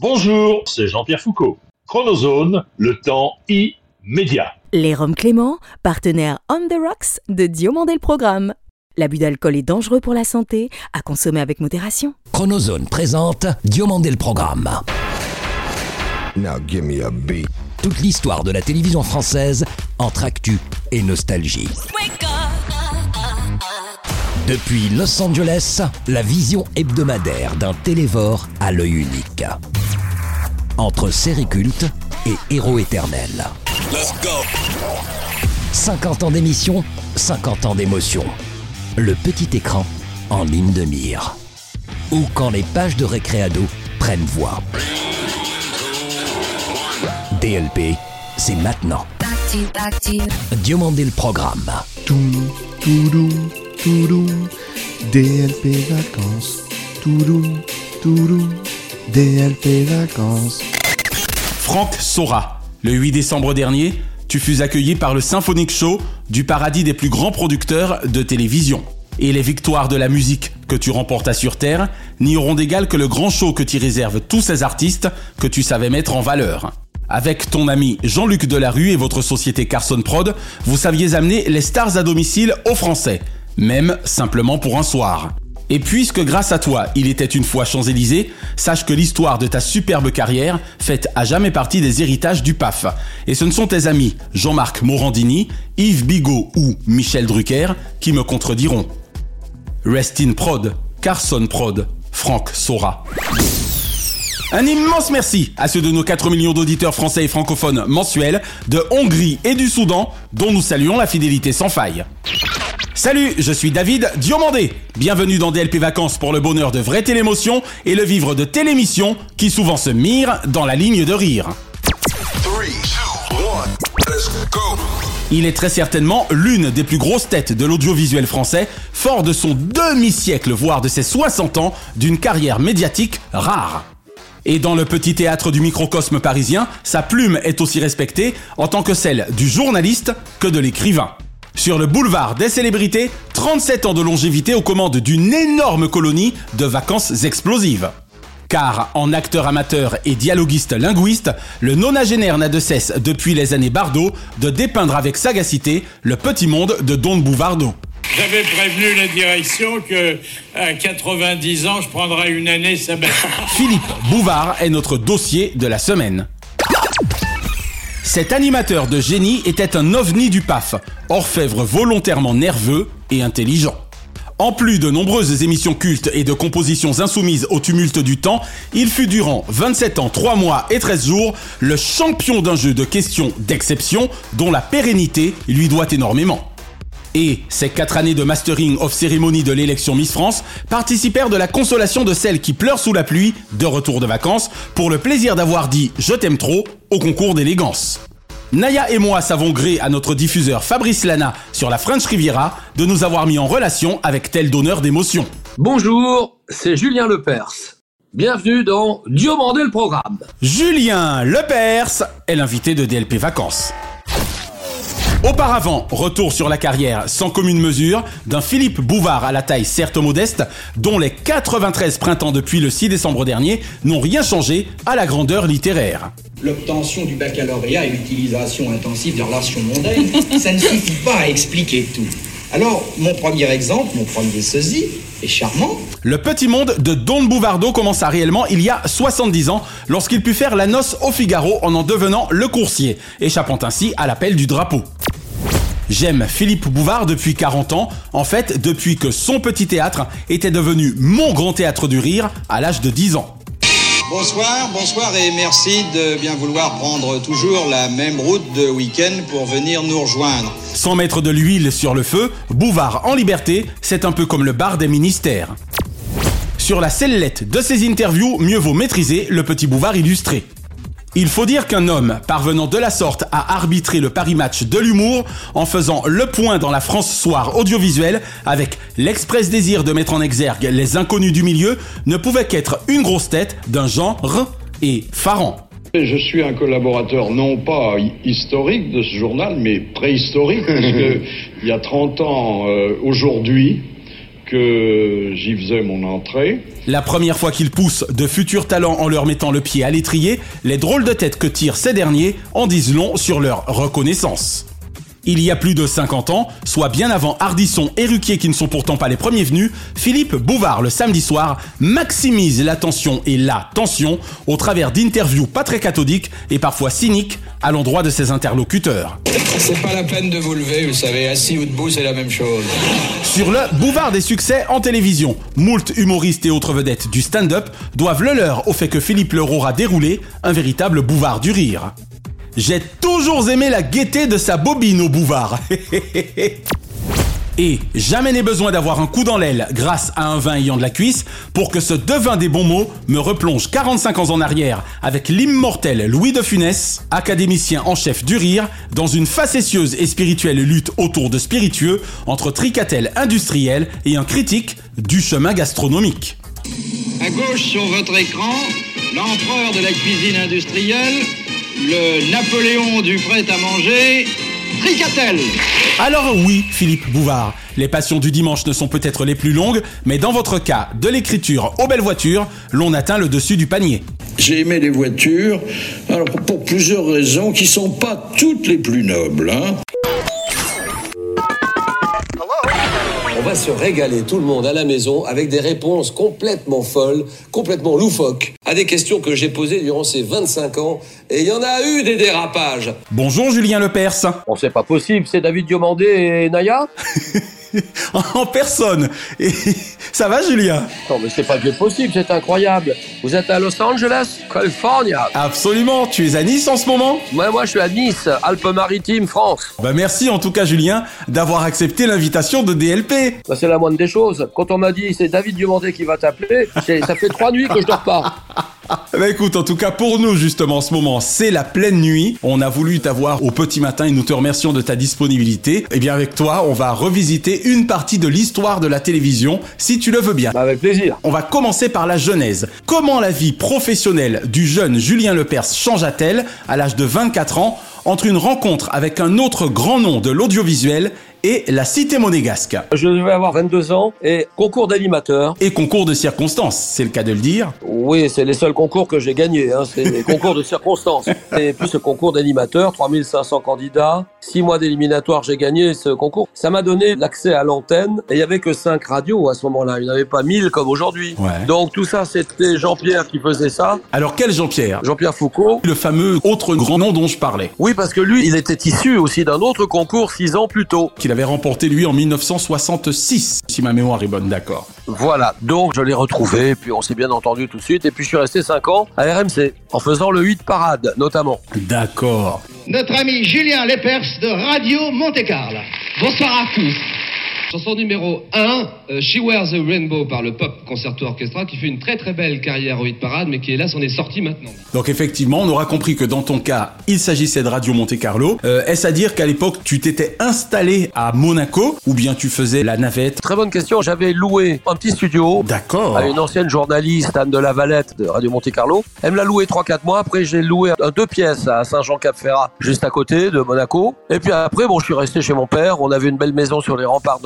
Bonjour, c'est Jean-Pierre Foucault. Chronozone, le temps immédiat. Les Roms Clément, partenaire On the Rocks de Diomandé le Programme. L'abus d'alcool est dangereux pour la santé, à consommer avec modération. Chronozone présente Diomandé le Programme. Now give me a beat. Toute l'histoire de la télévision française entre actu et nostalgie. Depuis Los Angeles, la vision hebdomadaire d'un télévore à l'œil unique. Entre série culte et héros éternels. 50 ans d'émission, 50 ans d'émotion. Le petit écran en ligne de mire. Ou quand les pages de récréado prennent voix. DLP, c'est maintenant. Diomandé le programme. Toum, toudou, toudou, DLP vacances. Toudou, toudou, DLP vacances. Franck Sora. Le 8 décembre dernier, tu fus accueilli par le Symphonic Show du paradis des plus grands producteurs de télévision. Et les victoires de la musique que tu remportas sur Terre n'y auront d'égal que le grand show que tu réserves tous ces artistes que tu savais mettre en valeur. Avec ton ami Jean-Luc Delarue et votre société Carson Prod, vous saviez amener les stars à domicile aux Français, même simplement pour un soir. Et puisque grâce à toi, il était une fois Champs-Élysées, sache que l'histoire de ta superbe carrière fait à jamais partie des héritages du PAF. Et ce ne sont tes amis Jean-Marc Morandini, Yves Bigot ou Michel Drucker qui me contrediront. Rest in Prod, Carson Prod, Franck Sora. Un immense merci à ceux de nos 4 millions d'auditeurs français et francophones mensuels de Hongrie et du Soudan, dont nous saluons la fidélité sans faille. Salut, je suis David Diomandé. Bienvenue dans DLP Vacances pour le bonheur de vraies télémotions et le vivre de télémissions qui souvent se mirent dans la ligne de rire. Il est très certainement l'une des plus grosses têtes de l'audiovisuel français, fort de son demi-siècle, voire de ses 60 ans, d'une carrière médiatique rare. Et dans le petit théâtre du microcosme parisien, sa plume est aussi respectée en tant que celle du journaliste que de l'écrivain. Sur le boulevard des célébrités, 37 ans de longévité aux commandes d'une énorme colonie de vacances explosives. Car en acteur amateur et dialoguiste linguiste, le nonagénaire n'a de cesse, depuis les années Bardot, de dépeindre avec sagacité le petit monde de Don Bouvardo. J'avais prévenu la direction que à 90 ans, je prendrais une année sabbatique. Philippe Bouvard est notre dossier de la semaine. Cet animateur de génie était un ovni du PAF, orfèvre volontairement nerveux et intelligent. En plus de nombreuses émissions cultes et de compositions insoumises au tumulte du temps, il fut durant 27 ans, 3 mois et 13 jours le champion d'un jeu de questions d'exception dont la pérennité lui doit énormément. Et ces quatre années de mastering of cérémonie de l'élection Miss France participèrent de la consolation de celles qui pleurent sous la pluie de retour de vacances pour le plaisir d'avoir dit je t'aime trop au concours d'élégance. Naya et moi savons gré à notre diffuseur Fabrice Lana sur la French Riviera de nous avoir mis en relation avec tel donneur d'émotions. Bonjour, c'est Julien Lepers. Bienvenue dans Diomandé le programme. Julien Lepers est l'invité de DLP Vacances. Auparavant, retour sur la carrière sans commune mesure d'un Philippe Bouvard à la taille certes modeste, dont les 93 printemps depuis le 6 décembre dernier n'ont rien changé à la grandeur littéraire. L'obtention du baccalauréat et l'utilisation intensive des relations mondaines, ça ne suffit pas à expliquer tout. Alors, mon premier exemple, mon premier sosie, est charmant. Le petit monde de Don Bouvardo commença réellement il y a 70 ans, lorsqu'il put faire la noce au Figaro en en devenant le coursier, échappant ainsi à l'appel du drapeau. J'aime Philippe Bouvard depuis 40 ans, en fait depuis que son petit théâtre était devenu mon grand théâtre du rire à l'âge de 10 ans. Bonsoir, bonsoir et merci de bien vouloir prendre toujours la même route de week-end pour venir nous rejoindre. Sans mettre de l'huile sur le feu, Bouvard en liberté, c'est un peu comme le bar des ministères. Sur la sellette de ses interviews, mieux vaut maîtriser le petit Bouvard illustré. Il faut dire qu'un homme parvenant de la sorte à arbitrer le Paris Match de l'humour en faisant le point dans la France Soir audiovisuelle avec l'express désir de mettre en exergue les inconnus du milieu ne pouvait qu'être une grosse tête d'un genre et farant. Je suis un collaborateur non pas historique de ce journal, mais préhistorique, parce que il y a 30 ans euh, aujourd'hui, que j'y faisais mon entrée. La première fois qu'ils poussent de futurs talents en leur mettant le pied à l'étrier, les drôles de tête que tirent ces derniers en disent long sur leur reconnaissance. Il y a plus de 50 ans, soit bien avant Hardisson et Ruquier qui ne sont pourtant pas les premiers venus, Philippe Bouvard le samedi soir maximise l'attention et la tension au travers d'interviews pas très cathodiques et parfois cyniques à l'endroit de ses interlocuteurs. C'est pas la peine de vous lever, vous savez, assis ou debout, c'est la même chose. Sur le Bouvard des succès en télévision, moult humoristes et autres vedettes du stand-up doivent le leur au fait que Philippe leur aura déroulé un véritable Bouvard du rire. J'ai toujours aimé la gaieté de sa bobine au Bouvard. Et jamais n'ai besoin d'avoir un coup dans l'aile grâce à un vin ayant de la cuisse pour que ce devin des bons mots me replonge 45 ans en arrière avec l'immortel Louis de Funès, académicien en chef du rire, dans une facétieuse et spirituelle lutte autour de spiritueux entre tricatelle industriel et un critique du chemin gastronomique. À gauche sur votre écran, l'empereur de la cuisine industrielle, le Napoléon du prêt-à-manger, Tricatel. Alors oui, Philippe Bouvard, les passions du dimanche ne sont peut-être les plus longues, mais dans votre cas, de l'écriture aux belles voitures, l'on atteint le dessus du panier. J'ai aimé les voitures, alors pour plusieurs raisons qui sont pas toutes les plus nobles. Hein. Va se régaler tout le monde à la maison avec des réponses complètement folles, complètement loufoques, à des questions que j'ai posées durant ces 25 ans. Et il y en a eu des dérapages. Bonjour Julien Lepers. Bon, c'est pas possible, c'est David Diomandé et Naya en personne. Et ça va, Julien? Non, mais c'est pas bien possible, c'est incroyable. Vous êtes à Los Angeles, California Absolument. Tu es à Nice en ce moment? Ouais, moi je suis à Nice, Alpes-Maritimes, France. Bah merci en tout cas, Julien, d'avoir accepté l'invitation de DLP. Bah, c'est la moindre des choses. Quand on m'a dit c'est David Diomandé qui va t'appeler, ça fait trois nuits que je dors pas. Bah écoute, en tout cas pour nous justement en ce moment, c'est la pleine nuit. On a voulu t'avoir au petit matin et nous te remercions de ta disponibilité. Et eh bien avec toi, on va revisiter une partie de l'histoire de la télévision, si tu le veux bien. Bah, avec plaisir. On va commencer par la genèse. Comment la vie professionnelle du jeune Julien Lepers changea-t-elle à l'âge de 24 ans entre une rencontre avec un autre grand nom de l'audiovisuel et la cité monégasque. Je devais avoir 22 ans et concours d'animateur. Et concours de circonstances, c'est le cas de le dire. Oui, c'est les seuls concours que j'ai gagnés, hein. c'est les concours de circonstances. Et puis ce concours d'animateur, 3500 candidats, 6 mois d'éliminatoire, j'ai gagné ce concours. Ça m'a donné l'accès à l'antenne et il y avait que 5 radios à ce moment-là, il n'y en avait pas 1000 comme aujourd'hui. Ouais. Donc tout ça, c'était Jean-Pierre qui faisait ça. Alors quel Jean-Pierre? Jean-Pierre Foucault. Le fameux autre grand nom dont je parlais. Oui, parce que lui, il était issu aussi d'un autre concours 6 ans plus tôt. Qu'il avait remporté lui en 1966, si ma mémoire est bonne, d'accord. Voilà, donc je l'ai retrouvé, puis on s'est bien entendu tout de suite, et puis je suis resté 5 ans à RMC, en faisant le 8 parade, notamment. D'accord. Notre ami Julien Lepers de Radio Monte-Carlo. Bonsoir à tous. Chanson numéro 1, euh, She Wears a Rainbow par le Pop Concerto Orchestra, qui fait une très très belle carrière au hit parade, mais qui hélas en est sorti maintenant. Donc effectivement, on aura compris que dans ton cas, il s'agissait de Radio Monte Carlo. Euh, Est-ce à dire qu'à l'époque, tu t'étais installé à Monaco, ou bien tu faisais la navette? Très bonne question, j'avais loué un petit studio D'accord. à une ancienne journaliste, Anne de la Valette de Radio Monte Carlo. Elle me l'a loué 3-4 mois, après j'ai loué un deux pièces à Saint-Jean-Cap-Ferrat, juste à côté de Monaco. Et puis après, bon, je suis resté chez mon père, on avait une belle maison sur les remparts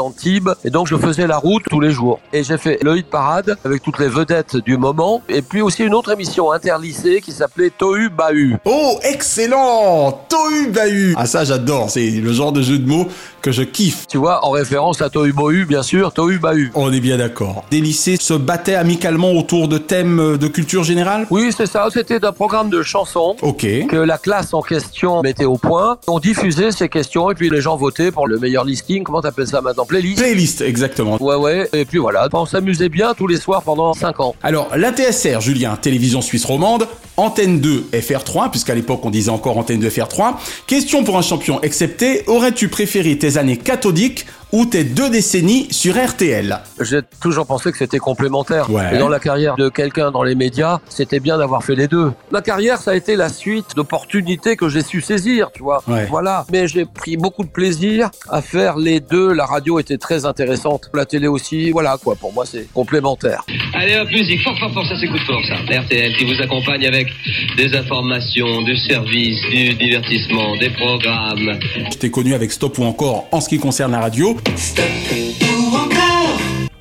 et donc je faisais la route tous les jours. Et j'ai fait le hit parade avec toutes les vedettes du moment, et puis aussi une autre émission interlycée qui s'appelait Tohu Bahu. Oh, excellent Tohu Bahu Ah ça j'adore, c'est le genre de jeu de mots que je kiffe. Tu vois, en référence à Tohu Bohu, bien sûr, Tohu Bahu. On est bien d'accord. Des lycées se battaient amicalement autour de thèmes de culture générale? Oui, c'est ça, c'était un programme de chansons Ok. que la classe en question mettait au point. On diffusait ces questions et puis les gens votaient pour le meilleur listing. Comment t'appelles ça maintenant? Playlist Playlist, exactement. Ouais, ouais. Et puis voilà, on s'amusait bien tous les soirs pendant 5 ans. Alors, la TSR, Julien, Télévision Suisse Romande, Antenne 2 FR3, puisqu'à l'époque on disait encore Antenne 2 FR3. Question pour un champion excepté, aurais-tu préféré tes années cathodiques ou tes deux décennies sur RTL J'ai toujours pensé que c'était complémentaire. Ouais. Et dans la carrière de quelqu'un dans les médias, c'était bien d'avoir fait les deux. Ma carrière, ça a été la suite d'opportunités que j'ai su saisir, tu vois. Ouais. Voilà. Mais j'ai pris beaucoup de plaisir à faire les deux. La radio était très intéressante. La télé aussi. Voilà, quoi. Pour moi, c'est complémentaire. Allez hop, musique, fort fort fort, ça s'écoute fort ça. RTL qui vous accompagne avec des informations, du service, du divertissement, des programmes. Je t'ai connu avec Stop ou encore en ce qui concerne la radio. Stepping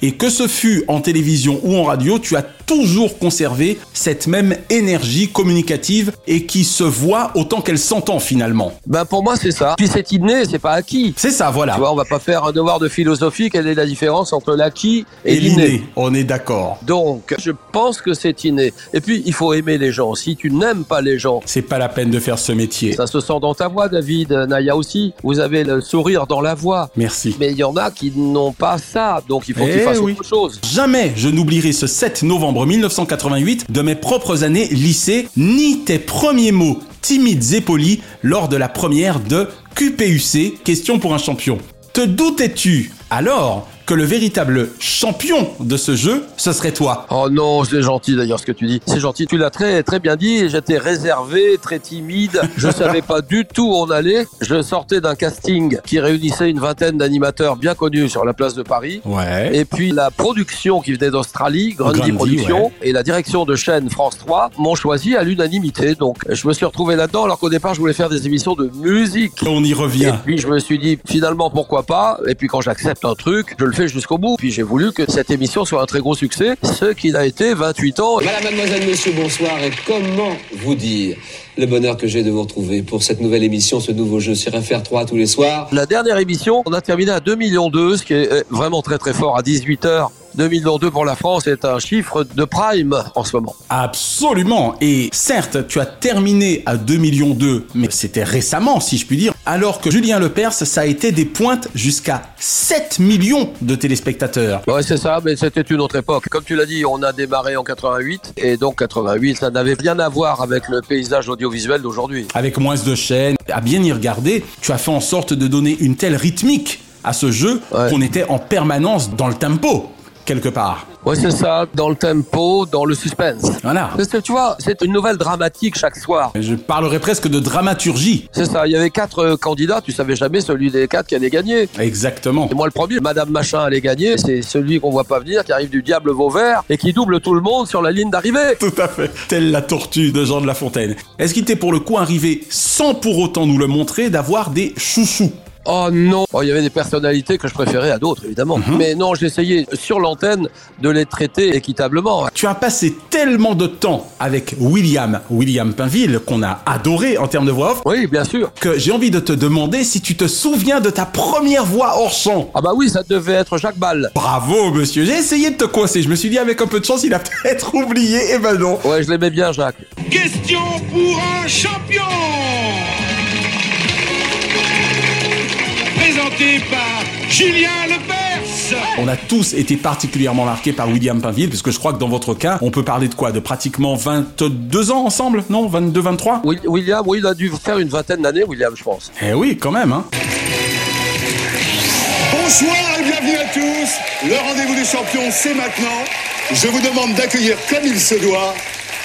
Et que ce fût en télévision ou en radio, tu as toujours conservé cette même énergie communicative et qui se voit autant qu'elle s'entend finalement. Ben pour moi c'est ça. Puis c'est inné, c'est pas acquis. C'est ça, voilà. Tu vois, on va pas faire un devoir de philosophie. Quelle est la différence entre l'acquis et, Et l'inné, on est d'accord. Donc, je pense que c'est inné. Et puis, il faut aimer les gens. Si tu n'aimes pas les gens, C'est pas la peine de faire ce métier. ça se sent dans ta voix, David, Naya aussi. Vous avez le sourire dans la voix. Merci. Mais il y en a qui n'ont pas ça, donc il faut Eh oui. autre chose. Jamais je n'oublierai ce 7 novembre 1988 de mes propres années lycée, ni tes premiers mots timides et polis lors de la première de QPUC, question pour un champion. Te doutais-tu alors que le véritable champion de ce jeu, ce serait toi Oh non, c'est gentil d'ailleurs ce que tu dis. C'est gentil. Tu l'as très très bien dit. J'étais réservé, très timide. Je savais pas du tout où on allait. Je sortais d'un casting qui réunissait une vingtaine d'animateurs bien connus sur la place de Paris. Ouais. Et puis la production qui venait d'Australie, Grundy, Grundy, Productions, ouais. et la direction de chaîne France 3 m'ont choisi à l'unanimité. Donc je me suis retrouvé là-dedans alors qu'au départ je voulais faire des émissions de musique. On y Et revient. puis je me suis dit finalement pourquoi pas? Et puis quand j'accepte un truc, je le jusqu'au bout. Puis j'ai voulu que cette émission soit un très gros succès, ce qu'il a été 28 ans. Madame, mademoiselle, monsieur, bonsoir. Et comment vous dire le bonheur que j'ai de vous retrouver pour cette nouvelle émission, ce nouveau jeu sur FR3 tous les soirs? La dernière émission, on a terminé à 2 millions 2, ce qui est euh, vraiment très très fort à 18 heures. 2 millions 2 pour la France est un chiffre de prime en ce moment. Absolument. Et certes, tu as terminé à 2 millions 2, mais c'était récemment, si je puis dire, alors que Julien Lepers, ça a été des pointes jusqu'à 7 millions de téléspectateurs. Ouais, c'est ça, mais c'était une autre époque. Comme tu l'as dit, on a démarré en 88, et donc 88, ça n'avait rien à voir avec le paysage audiovisuel d'aujourd'hui. Avec moins de chaînes, à bien y regarder, tu as fait en sorte de donner une telle rythmique à ce jeu Ouais. qu'on était en permanence dans le tempo, quelque part. Ouais, c'est ça, dans le tempo, dans le suspense. Voilà. Parce que tu vois, c'est une nouvelle dramatique chaque soir. Je parlerais presque de dramaturgie. C'est ça, il y avait quatre euh, candidats, tu savais jamais celui des quatre qui allait gagner. Exactement. Et moi le premier, Madame Machin allait gagner, c'est celui qu'on voit pas venir, qui arrive du diable Vauvert et qui double tout le monde sur la ligne d'arrivée. Tout à fait. Telle la tortue de Jean de La Fontaine. Est-ce qu'il t'est pour le coup arrivé, sans pour autant nous le montrer, d'avoir des chouchous? Oh non Oh, Il y avait des personnalités que je préférais à d'autres, évidemment. Mais non, j'essayais sur l'antenne de les traiter équitablement. Tu as passé tellement de temps avec William, William Pinville, qu'on a adoré en termes de voix off, Oui, bien sûr. que j'ai envie de te demander si tu te souviens de ta première voix hors champ. Ah bah oui, ça devait être Jacques Ball. Bravo, monsieur. J'ai essayé de te coincer. Je me suis dit, avec un peu de chance, il a peut-être oublié. Et ben non. Ouais, je l'aimais bien, Jacques. Question pour un champion Présenté par Julien Lepers On a tous été particulièrement marqués par William Pinville, parce que je crois que dans votre cas, on peut parler de quoi? De pratiquement 22 ans ensemble Non? 22, 23 Wi- William, oui, il a dû faire une vingtaine d'années, William, je pense. Eh oui, quand même, hein. Bonsoir et bienvenue à tous. Le rendez-vous des champions, c'est maintenant. Je vous demande d'accueillir comme il se doit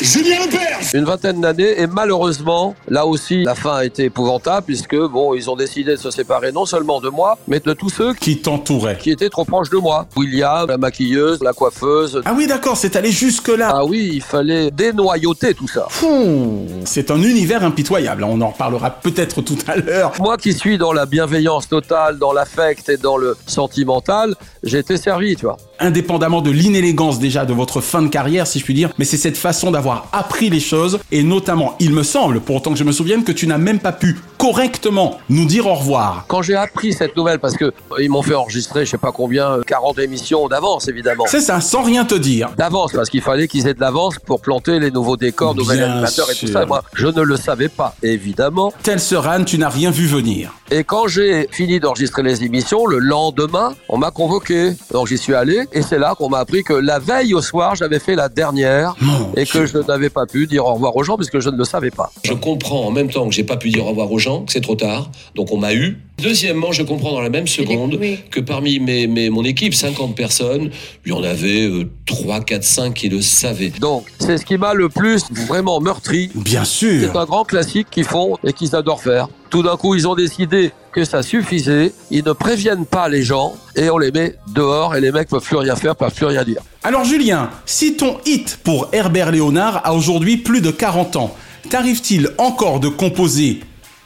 Julien Lepers. Une vingtaine d'années et malheureusement, là aussi, la fin a été épouvantable puisque, bon, ils ont décidé de se séparer non seulement de moi, mais de tous ceux Qui t'entouraient. qui étaient trop proches de moi. William, la maquilleuse, la coiffeuse. Ah oui, d'accord, c'est allé jusque-là. Ah oui, il fallait dénoyauter tout ça. Fou. C'est un univers impitoyable, on en reparlera peut-être tout à l'heure. Moi qui suis dans la bienveillance totale, dans l'affect et dans le sentimental, j'ai été servi, tu vois. Indépendamment de l'inélégance déjà de votre fin de carrière, si je puis dire, mais c'est cette façon d'avoir appris les choses, et notamment, il me semble, pour autant que je me souvienne, que tu n'as même pas pu correctement nous dire au revoir. Quand j'ai appris cette nouvelle, parce que euh, ils m'ont fait enregistrer, je sais pas combien, euh, 40 émissions d'avance, évidemment. C'est ça, sans rien te dire. D'avance, parce qu'il fallait qu'ils aient de l'avance pour planter les nouveaux décors, nouveaux Bien animateurs et tout ça. Et moi, je ne le savais pas, évidemment. Tel Seran, tu n'as rien vu venir. Et quand j'ai fini d'enregistrer les émissions, le lendemain, on m'a convoqué. Donc j'y suis allé, et c'est là qu'on m'a appris que la veille au soir, j'avais fait la dernière, Mon et que je n'avais pas pu dire au revoir aux gens, puisque je ne le savais pas. Je comprends en même temps que j'ai pas pu dire au revoir aux gens, que c'est trop tard, donc on m'a eu. Deuxièmement, je comprends dans la même seconde que parmi mes, mes- mon équipe, 50 personnes, il y en avait euh, 3, 4, 5 qui le savaient. Donc, c'est ce qui m'a le plus vraiment meurtri. Bien sûr. C'est un grand classique qu'ils font et qu'ils adorent faire. Tout d'un coup, ils ont décidé que ça suffisait. Ils ne préviennent pas les gens et on les met dehors et les mecs peuvent plus rien faire, peuvent plus rien dire. Alors Julien, si ton hit pour Herbert Léonard a aujourd'hui plus de 40 ans, t'arrive-t-il encore de composer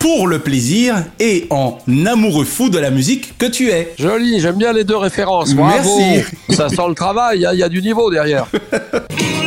pour le plaisir et en amoureux fou de la musique que tu es. Joli, j'aime bien les deux références. Bravo. Merci. Ça sent le travail, hein, il y a du niveau derrière.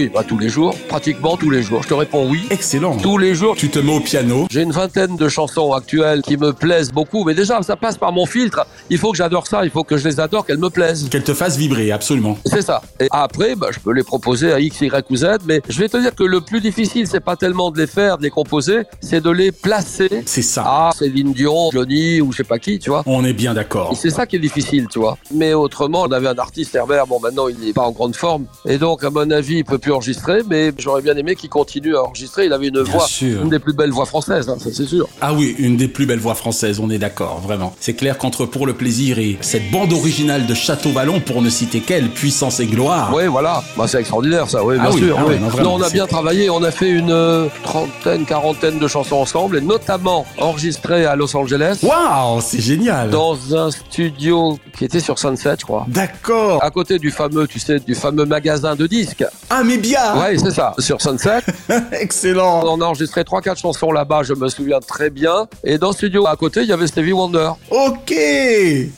Oui, bah tous les jours, pratiquement tous les jours. Je te réponds oui. Excellent. Tous les jours. Tu te mets au piano. J'ai une vingtaine de chansons actuelles qui me plaisent beaucoup, mais déjà ça passe par mon filtre. Il faut que j'adore ça, il faut que je les adore, qu'elles me plaisent. Qu'elles te fassent vibrer, absolument. C'est ça. Et après, bah, je peux les proposer à X, Y ou Z, mais je vais te dire que le plus difficile, c'est pas tellement de les faire, de les composer, c'est de les placer. C'est ça. Ah, Céline Dion, Johnny ou je sais pas qui, tu vois. On est bien d'accord. C'est ça qui est difficile, tu vois. Mais autrement, on avait un artiste Herbert, bon maintenant il n'est pas en grande forme, et donc à mon avis il peut plus enregistrer, mais j'aurais bien aimé qu'il continue à enregistrer. Il avait une Bien voix, sûr. une des plus belles voix françaises, hein, ça c'est sûr. Ah oui, une des plus belles voix françaises, on est d'accord, vraiment. C'est clair qu'entre Pour le plaisir et cette bande originale de Château Vallon, pour ne citer qu'elle, Puissance et Gloire. Oui, voilà, bah, c'est extraordinaire ça, oui, bien Ah oui, sûr. ah oui. ouais, non, vraiment, non, on a bien travaillé, on a fait une euh, trentaine, quarantaine de chansons ensemble, et notamment enregistrées à Los Angeles. Waouh, c'est génial. Dans un studio qui était sur Sunset, je crois. D'accord. À côté du fameux, tu sais, du fameux magasin de disques. Ah mais Ouais, c'est ça, sur Sunset. Excellent. On a enregistré 3-4 chansons là-bas, je me souviens très bien. Et dans le studio à côté, il y avait Stevie Wonder. Ok.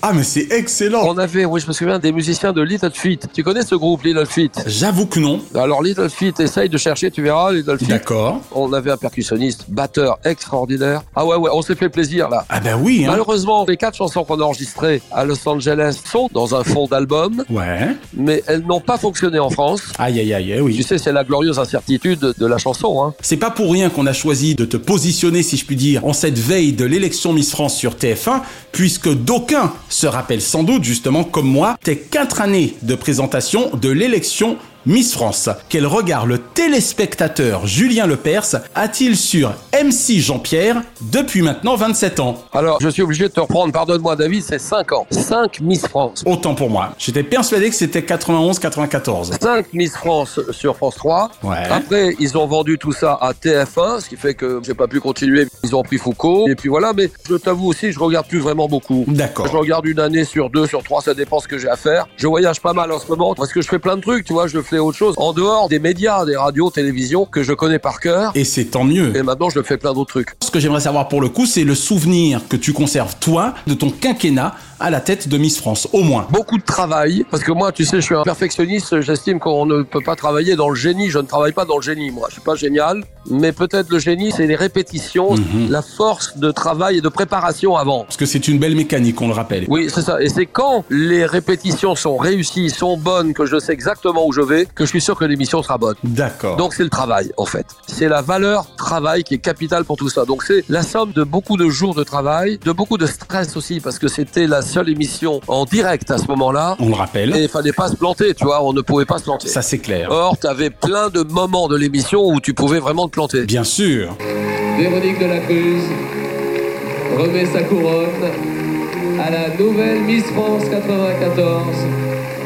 Ah mais c'est excellent. On avait, oui, je me souviens, des musiciens de Little Feat. Tu connais ce groupe, Little Feat J'avoue que non. Alors Little Feat, essaye de chercher, tu verras, Little Feat. D'accord. On avait un percussionniste, batteur extraordinaire. Ah ouais, ouais, on s'est fait plaisir là. Ah ben oui. Hein. Malheureusement, les quatre chansons qu'on a enregistrées à Los Angeles sont dans un fond d'album, Ouais. mais elles n'ont pas fonctionné en France. Aïe aïe aïe, eh oui. Tu sais, c'est la glorieuse incertitude de la chanson. Hein. C'est pas pour rien qu'on a choisi de te positionner, si je puis dire, en cette veille de l'élection Miss France sur TF1, puisque d'aucuns se rappellent sans doute, justement comme moi, tes quatre années de présentation de l'élection Miss France. Quel regard le téléspectateur Julien Lepers a-t-il sur MC Jean-Pierre depuis maintenant 27 ans Alors, je suis obligé de te reprendre, pardonne-moi David, c'est 5 ans. 5 Miss France. Autant pour moi. J'étais persuadé que c'était 91-94. 5 Miss France sur France 3. Ouais. Après, ils ont vendu tout ça à TF1, ce qui fait que j'ai pas pu continuer. Ils ont pris Foucault. Et puis voilà, mais je t'avoue aussi, je regarde plus vraiment beaucoup. D'accord. Je regarde une année sur deux, sur trois, ça dépend ce que j'ai à faire. Je voyage pas mal en ce moment parce que je fais plein de trucs, tu vois, je fais autre chose en dehors des médias, des radios, télévisions que je connais par cœur. Et c'est tant mieux. Et maintenant, je fais plein d'autres trucs. Ce que j'aimerais savoir pour le coup, c'est le souvenir que tu conserves, toi, de ton quinquennat à la tête de Miss France, au moins. Beaucoup de travail, parce que moi, tu sais, je suis un perfectionniste, j'estime qu'on ne peut pas travailler dans le génie, je ne travaille pas dans le génie, moi, je suis pas génial, mais peut-être le génie, c'est les répétitions, Mhm. la force de travail et de préparation avant. Parce que c'est une belle mécanique, on le rappelle. Oui, c'est ça. Et c'est quand les répétitions sont réussies, sont bonnes, que je sais exactement où je vais, que je suis sûr que l'émission sera bonne. D'accord. Donc c'est le travail, en fait. C'est la valeur travail qui est capitale pour tout ça. Donc c'est la somme de beaucoup de jours de travail, de beaucoup de stress aussi, parce que c'était la seule émission en direct à ce moment-là. On le rappelle. Et il fallait pas se planter, tu vois, on ne pouvait pas se planter. Ça, c'est clair. Or, tu avais plein de moments de l'émission où tu pouvais vraiment te planter. Bien sûr. Véronique de la Cruz remet sa couronne à la nouvelle Miss France 94.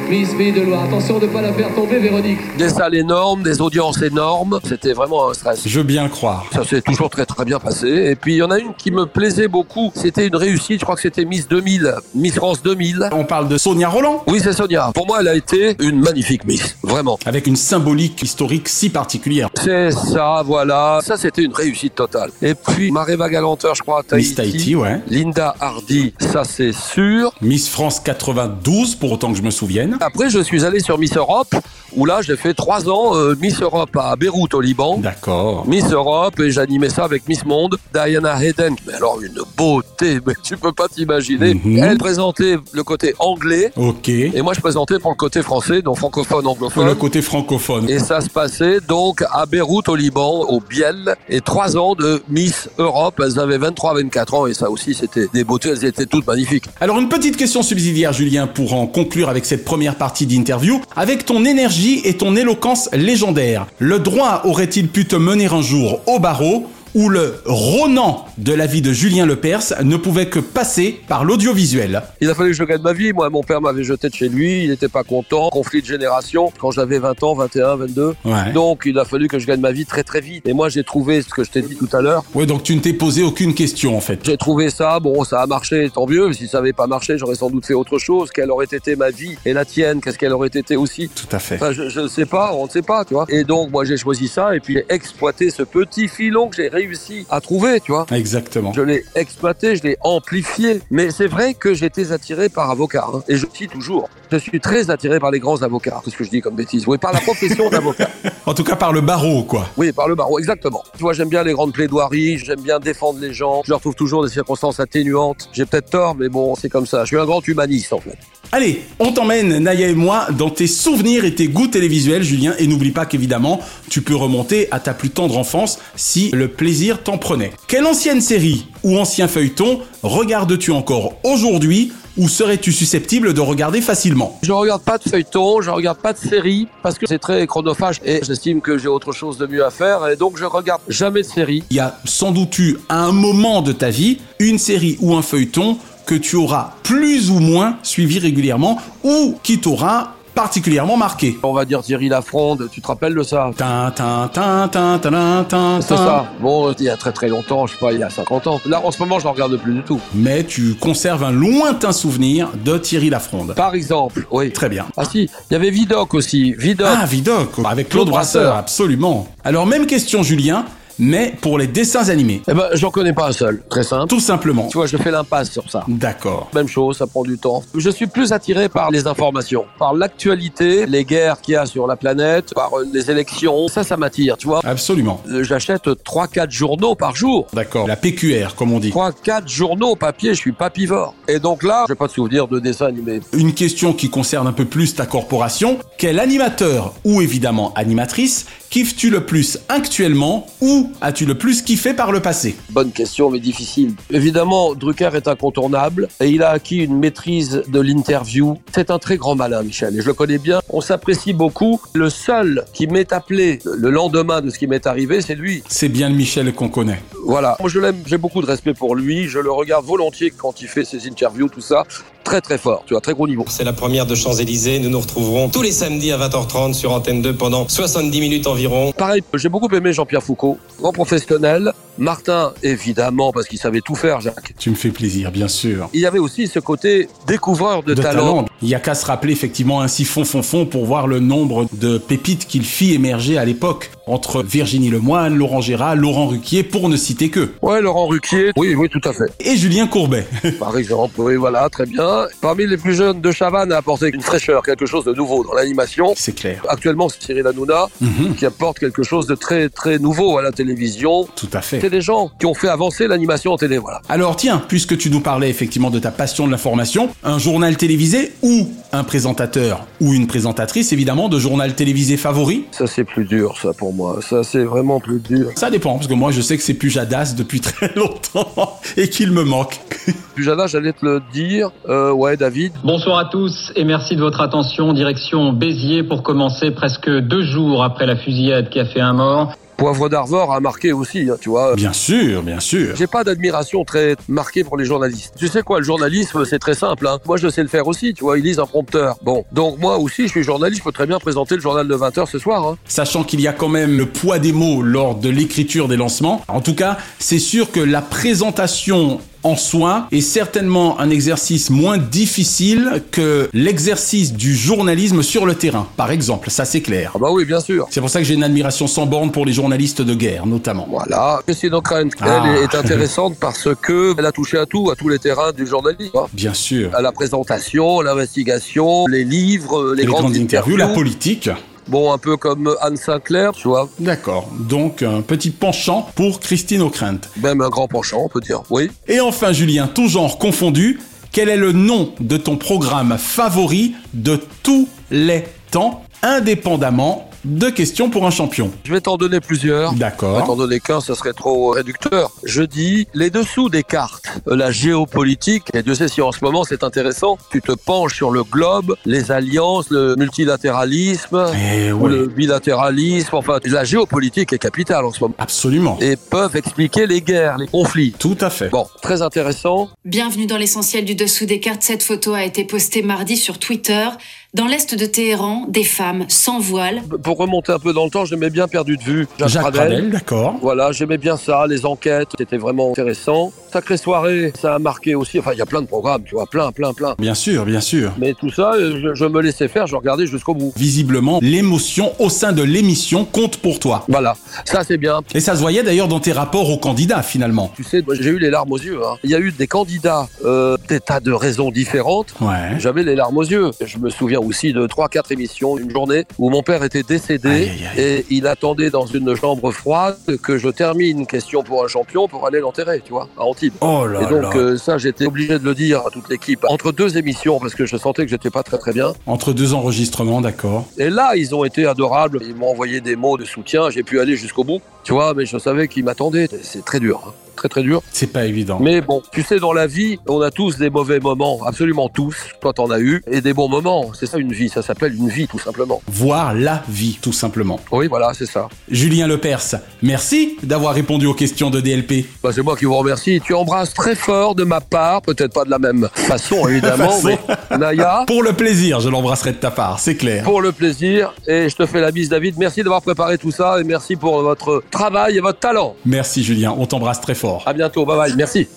Miss Fille de Loire. Attention de ne pas la faire tomber, Véronique. Des salles énormes, des audiences énormes. C'était vraiment un stress. Je veux bien le croire. Ça s'est toujours très très bien passé. Et puis il y en a une qui me plaisait beaucoup. C'était une réussite. Je crois que c'était Miss 2000, Miss France 2000. On parle de Sonia Roland Oui, c'est Sonia. Pour moi, elle a été une magnifique Miss. Vraiment. Avec une symbolique historique si particulière. C'est ça, voilà. Ça, c'était une réussite totale. Et puis Mareva Galanteur, je crois, à Tahiti. Miss Tahiti, ouais. Linda Hardy, ça c'est sûr. Miss France 92, pour autant que je me souvienne. Après, je suis allé sur Miss Europe, où là, j'ai fait trois ans euh, Miss Europe à Beyrouth, au Liban. D'accord. Miss Europe, et j'animais ça avec Miss Monde, Diana Hayden. Mais alors, une beauté, mais tu peux pas t'imaginer. Mhm. Elle présentait le côté anglais, Ok. et moi, je présentais pour le côté français, donc francophone, anglophone. Le côté francophone. Et ça se passait donc à Beyrouth, au Liban, au Biel, et trois ans de Miss Europe. Elles avaient 23-24 ans, et ça aussi, c'était des beautés, elles étaient toutes magnifiques. Alors une petite question subsidiaire, Julien, pour en conclure avec cette première partie d'interview. Avec ton énergie et ton éloquence légendaire, le droit aurait-il pu te mener un jour au barreau? Où le Ronan de la vie de Julien Lepers ne pouvait que passer par l'audiovisuel. Il a fallu que je gagne ma vie. Moi, mon père m'avait jeté de chez lui. Il n'était pas content. Conflit de génération. Quand j'avais 20 ans, 21, 22. Ouais. Donc, il a fallu que je gagne ma vie très très vite. Et moi, j'ai trouvé ce que je t'ai dit tout à l'heure. Ouais, donc tu ne t'es posé aucune question en fait. J'ai trouvé ça. Bon, ça a marché, tant mieux. Si ça n'avait pas marché, j'aurais sans doute fait autre chose. Quelle aurait été ma vie et la tienne? Qu'est-ce qu'elle aurait été aussi? Tout à fait. Enfin, je ne sais pas. On ne sait pas, tu vois. Et donc, moi, j'ai choisi ça. Et puis, j'ai exploité ce petit filon que j'ai réussi à trouver, tu vois. Exactement. Je l'ai exploité, je l'ai amplifié. Mais c'est vrai que j'étais attiré par avocat. hein. Et je suis toujours. Je suis très attiré par les grands avocats. C'est ce que je dis comme bêtise. Oui, par la profession d'avocat. En tout cas par le barreau, quoi. Oui, par le barreau, exactement. Tu vois, j'aime bien les grandes plaidoiries, j'aime bien défendre les gens. Je leur trouve toujours des circonstances atténuantes. J'ai peut-être tort, mais bon, c'est comme ça. Je suis un grand humaniste, en fait. Allez, on t'emmène, Naya et moi, dans tes souvenirs et tes goûts télévisuels, Julien. Et n'oublie pas qu'évidemment, tu peux remonter à ta plus tendre enfance si le plaisir t'en prenait. Quelle ancienne série ou ancien feuilleton regardes-tu encore aujourd'hui ou serais-tu susceptible de regarder facilement? Je regarde pas de feuilleton, je regarde pas de série parce que c'est très chronophage et j'estime que j'ai autre chose de mieux à faire et donc je regarde jamais de série. Il y a sans doute eu à un moment de ta vie une série ou un feuilleton que tu auras plus ou moins suivi régulièrement ou qui t'aura particulièrement marqué. On va dire Thierry Lafronde, tu te rappelles de ça? C'est ça. Bon, il y a très très longtemps, je sais pas, il y a 50 ans. Là, en ce moment, je ne regarde plus du tout. Mais tu conserves un lointain souvenir de Thierry Lafronde. Par exemple, oui. Très bien. Ah si, il y avait Vidocq aussi. Vidocq. Ah, Vidocq, avec Claude Claude Brasseur, Brasseur. absolument. Alors, même question, Julien, mais pour les dessins animés. Eh ben, j'en connais pas un seul. Très simple. Tout simplement. Tu vois, je fais l'impasse sur ça. D'accord. Même chose, ça prend du temps. Je suis plus attiré par les informations, par l'actualité, les guerres qu'il y a sur la planète, par euh, les élections. Ça, ça m'attire, tu vois. Absolument. Euh, J'achète 3-4 journaux par jour. D'accord. La PQR, comme on dit. 3-4 journaux papier, je suis papivore. Et donc là, j'ai pas de souvenir de dessin animé. Une question qui concerne un peu plus ta corporation. Quel animateur ou évidemment animatrice kiffes-tu le plus actuellement ou as-tu le plus kiffé par le passé? Bonne question, mais difficile. Évidemment, Drucker est incontournable et il a acquis une maîtrise de l'interview. C'est un très grand malin, Michel, et je le connais bien. On s'apprécie beaucoup. Le seul qui m'est appelé le lendemain de ce qui m'est arrivé, c'est lui. C'est bien le Michel qu'on connaît. Voilà. Moi, je l'aime, j'ai beaucoup de respect pour lui. Je le regarde volontiers quand il fait ses interviews, tout ça. Très, très fort, tu vois, très gros niveau. C'est la première de Champs-Élysées. Nous nous retrouverons tous les samedis à 20h30 sur Antenne 2 pendant 70 minutes environ. Pareil, j'ai beaucoup aimé Jean-Pierre Foucault, grand professionnel. Martin, évidemment, parce qu'il savait tout faire, Jacques. Tu me fais plaisir, bien sûr. Il y avait aussi ce côté découvreur de, de talent. talent. Il y a qu'à se rappeler effectivement ainsi fond fond fond pour voir le nombre de pépites qu'il fit émerger à l'époque entre Virginie Lemoine, Laurent Gérard, Laurent Ruquier pour ne citer que. Ouais, Laurent Ruquier. Oui, oui, tout à fait. Et Julien Courbet. Par exemple, oui, voilà, très bien. Parmi les plus jeunes de Chavannes a apporté une fraîcheur, quelque chose de nouveau dans l'animation. C'est clair. Actuellement, c'est Cyril Hanouna Mhm. qui apporte quelque chose de très, très nouveau à la télévision. Tout à fait. C'est des gens qui ont fait avancer l'animation en télé, voilà. Alors tiens, puisque tu nous parlais effectivement de ta passion de l'information, un journal télévisé ou un présentateur ou une présentatrice évidemment de journal télévisé favori? Ça, c'est plus dur, ça, pour moi. Ça, c'est vraiment plus dur. Ça dépend, parce que moi je sais que c'est Pujadas depuis très longtemps et qu'il me manque. Pujada, j'allais te le dire. Euh, ouais, David. Bonsoir à tous et merci de votre attention. Direction Béziers pour commencer presque deux jours après la fusillade qui a fait un mort. Poivre d'Arvor a marqué aussi, hein, tu vois. Bien sûr, bien sûr. J'ai pas d'admiration très marquée pour les journalistes. Tu sais quoi, le journalisme, c'est très simple. Hein. Moi, je sais le faire aussi, tu vois. Ils lisent un prompteur. Bon, donc moi aussi, je suis journaliste, je peux très bien présenter le journal de 20h ce soir. Hein. Sachant qu'il y a quand même le poids des mots lors de l'écriture des lancements. En tout cas, c'est sûr que la présentation en soi est certainement un exercice moins difficile que l'exercice du journalisme sur le terrain, par exemple. Ça, c'est clair. Ah bah oui, bien sûr. C'est pour ça que j'ai une admiration sans borne pour les journalistes de guerre, notamment. Voilà. Christine O'Krent, Ah. elle est intéressante parce que elle a touché à tout, à tous les terrains du journalisme. hein. Bien sûr. À la présentation, l'investigation, les livres, les, Les grandes interviews, la politique. Bon, un peu comme Anne Sinclair, tu vois. D'accord. Donc, un petit penchant pour Christine O'Krent. Même un grand penchant, on peut dire. Oui. Et enfin, Julien, tout genre confondu, quel est le nom de ton programme favori de tous les temps, indépendamment Deux questions pour un champion. Je vais t'en donner plusieurs. D'accord. T'en donner qu'un, ça serait trop réducteur. Je dis les dessous des cartes, euh, la géopolitique. Et Dieu sait si en ce moment c'est intéressant. Tu te penches sur le globe, les alliances, le multilatéralisme, Eh ou le bilatéralisme. Enfin, la géopolitique est capitale en ce moment. Absolument. Et peuvent expliquer les guerres, les conflits. Tout à fait. Bon, très intéressant. Bienvenue dans l'essentiel du dessous des cartes. Cette photo a été postée mardi sur Twitter. Dans l'est de Téhéran, des femmes sans voile. Pour remonter un peu dans le temps, j'aimais bien perdu de vue. Jacques Pradel, d'accord. Voilà, j'aimais bien ça, les enquêtes, c'était vraiment intéressant. Sacrée soirée, ça a marqué aussi. Enfin, il y a plein de programmes, tu vois, plein, plein, plein. Bien sûr, bien sûr. Mais tout ça, euh, je, je me laissais faire, je regardais jusqu'au bout. Visiblement, l'émotion au sein de l'émission compte pour toi. Voilà, ça c'est bien. Et ça se voyait d'ailleurs dans tes rapports aux candidats finalement. Tu sais, j'ai eu les larmes aux yeux. hein. Il y a eu des candidats, euh, des tas de raisons différentes. Ouais. J'avais les larmes aux yeux. Je me souviens aussi de trois, quatre émissions, une journée où mon père était décédé et il attendait dans une chambre froide que je termine question pour un champion pour aller l'enterrer, tu vois, à Antibes. Oh là et donc là. euh, ça, j'étais obligé de le dire à toute l'équipe entre deux émissions parce que je sentais que j'étais pas très très bien. Entre deux enregistrements, d'accord. Et là, ils ont été adorables. Ils m'ont envoyé des mots de soutien. J'ai pu aller jusqu'au bout. Tu vois, mais je savais qu'ils m'attendaient. C'est très dur. hein. Très très dur. C'est pas évident. Mais bon, tu sais, dans la vie, on a tous des mauvais moments. Absolument tous. Toi, t'en as eu. Et des bons moments. C'est ça une vie. Ça s'appelle une vie, tout simplement. Voir la vie, tout simplement. Oui, voilà, c'est ça. Julien Lepers, merci d'avoir répondu aux questions de DLP. Bah, c'est moi qui vous remercie. Tu embrasses très fort de ma part. Peut-être pas de la même façon, évidemment. Façon. mais Naya. Pour le plaisir, je l'embrasserai de ta part, c'est clair. Pour le plaisir. Et je te fais la bise, David. Merci d'avoir préparé tout ça. Et merci pour votre travail et votre talent. Merci Julien, on t'embrasse très fort. À bientôt. Bye bye. Merci.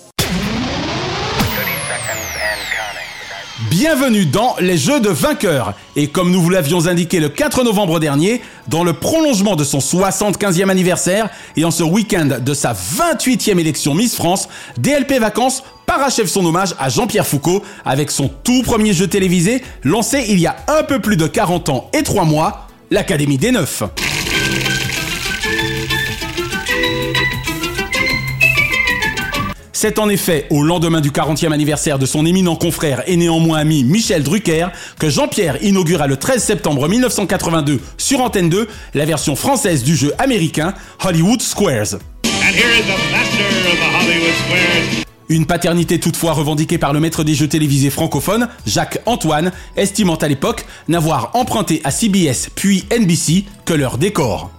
Bienvenue dans les Jeux de vainqueurs. Et comme nous vous l'avions indiqué le 4 novembre dernier, dans le prolongement de son 75e anniversaire et en ce week-end de sa 28e élection Miss France, DLP Vacances parachève son hommage à Jean-Pierre Foucault avec son tout premier jeu télévisé lancé il y a un peu plus de 40 ans et 3 mois, l'Académie des Neufs. C'est en effet au lendemain du 40e anniversaire de son éminent confrère et néanmoins ami Michel Drucker que Jean-Pierre inaugura le 13 septembre 1982 sur Antenne 2 la version française du jeu américain Hollywood Squares. And here is the master of the Hollywood Squares. Une paternité toutefois revendiquée par le maître des jeux télévisés francophones, Jacques Antoine, estimant à l'époque n'avoir emprunté à CBS puis NBC que leur décor.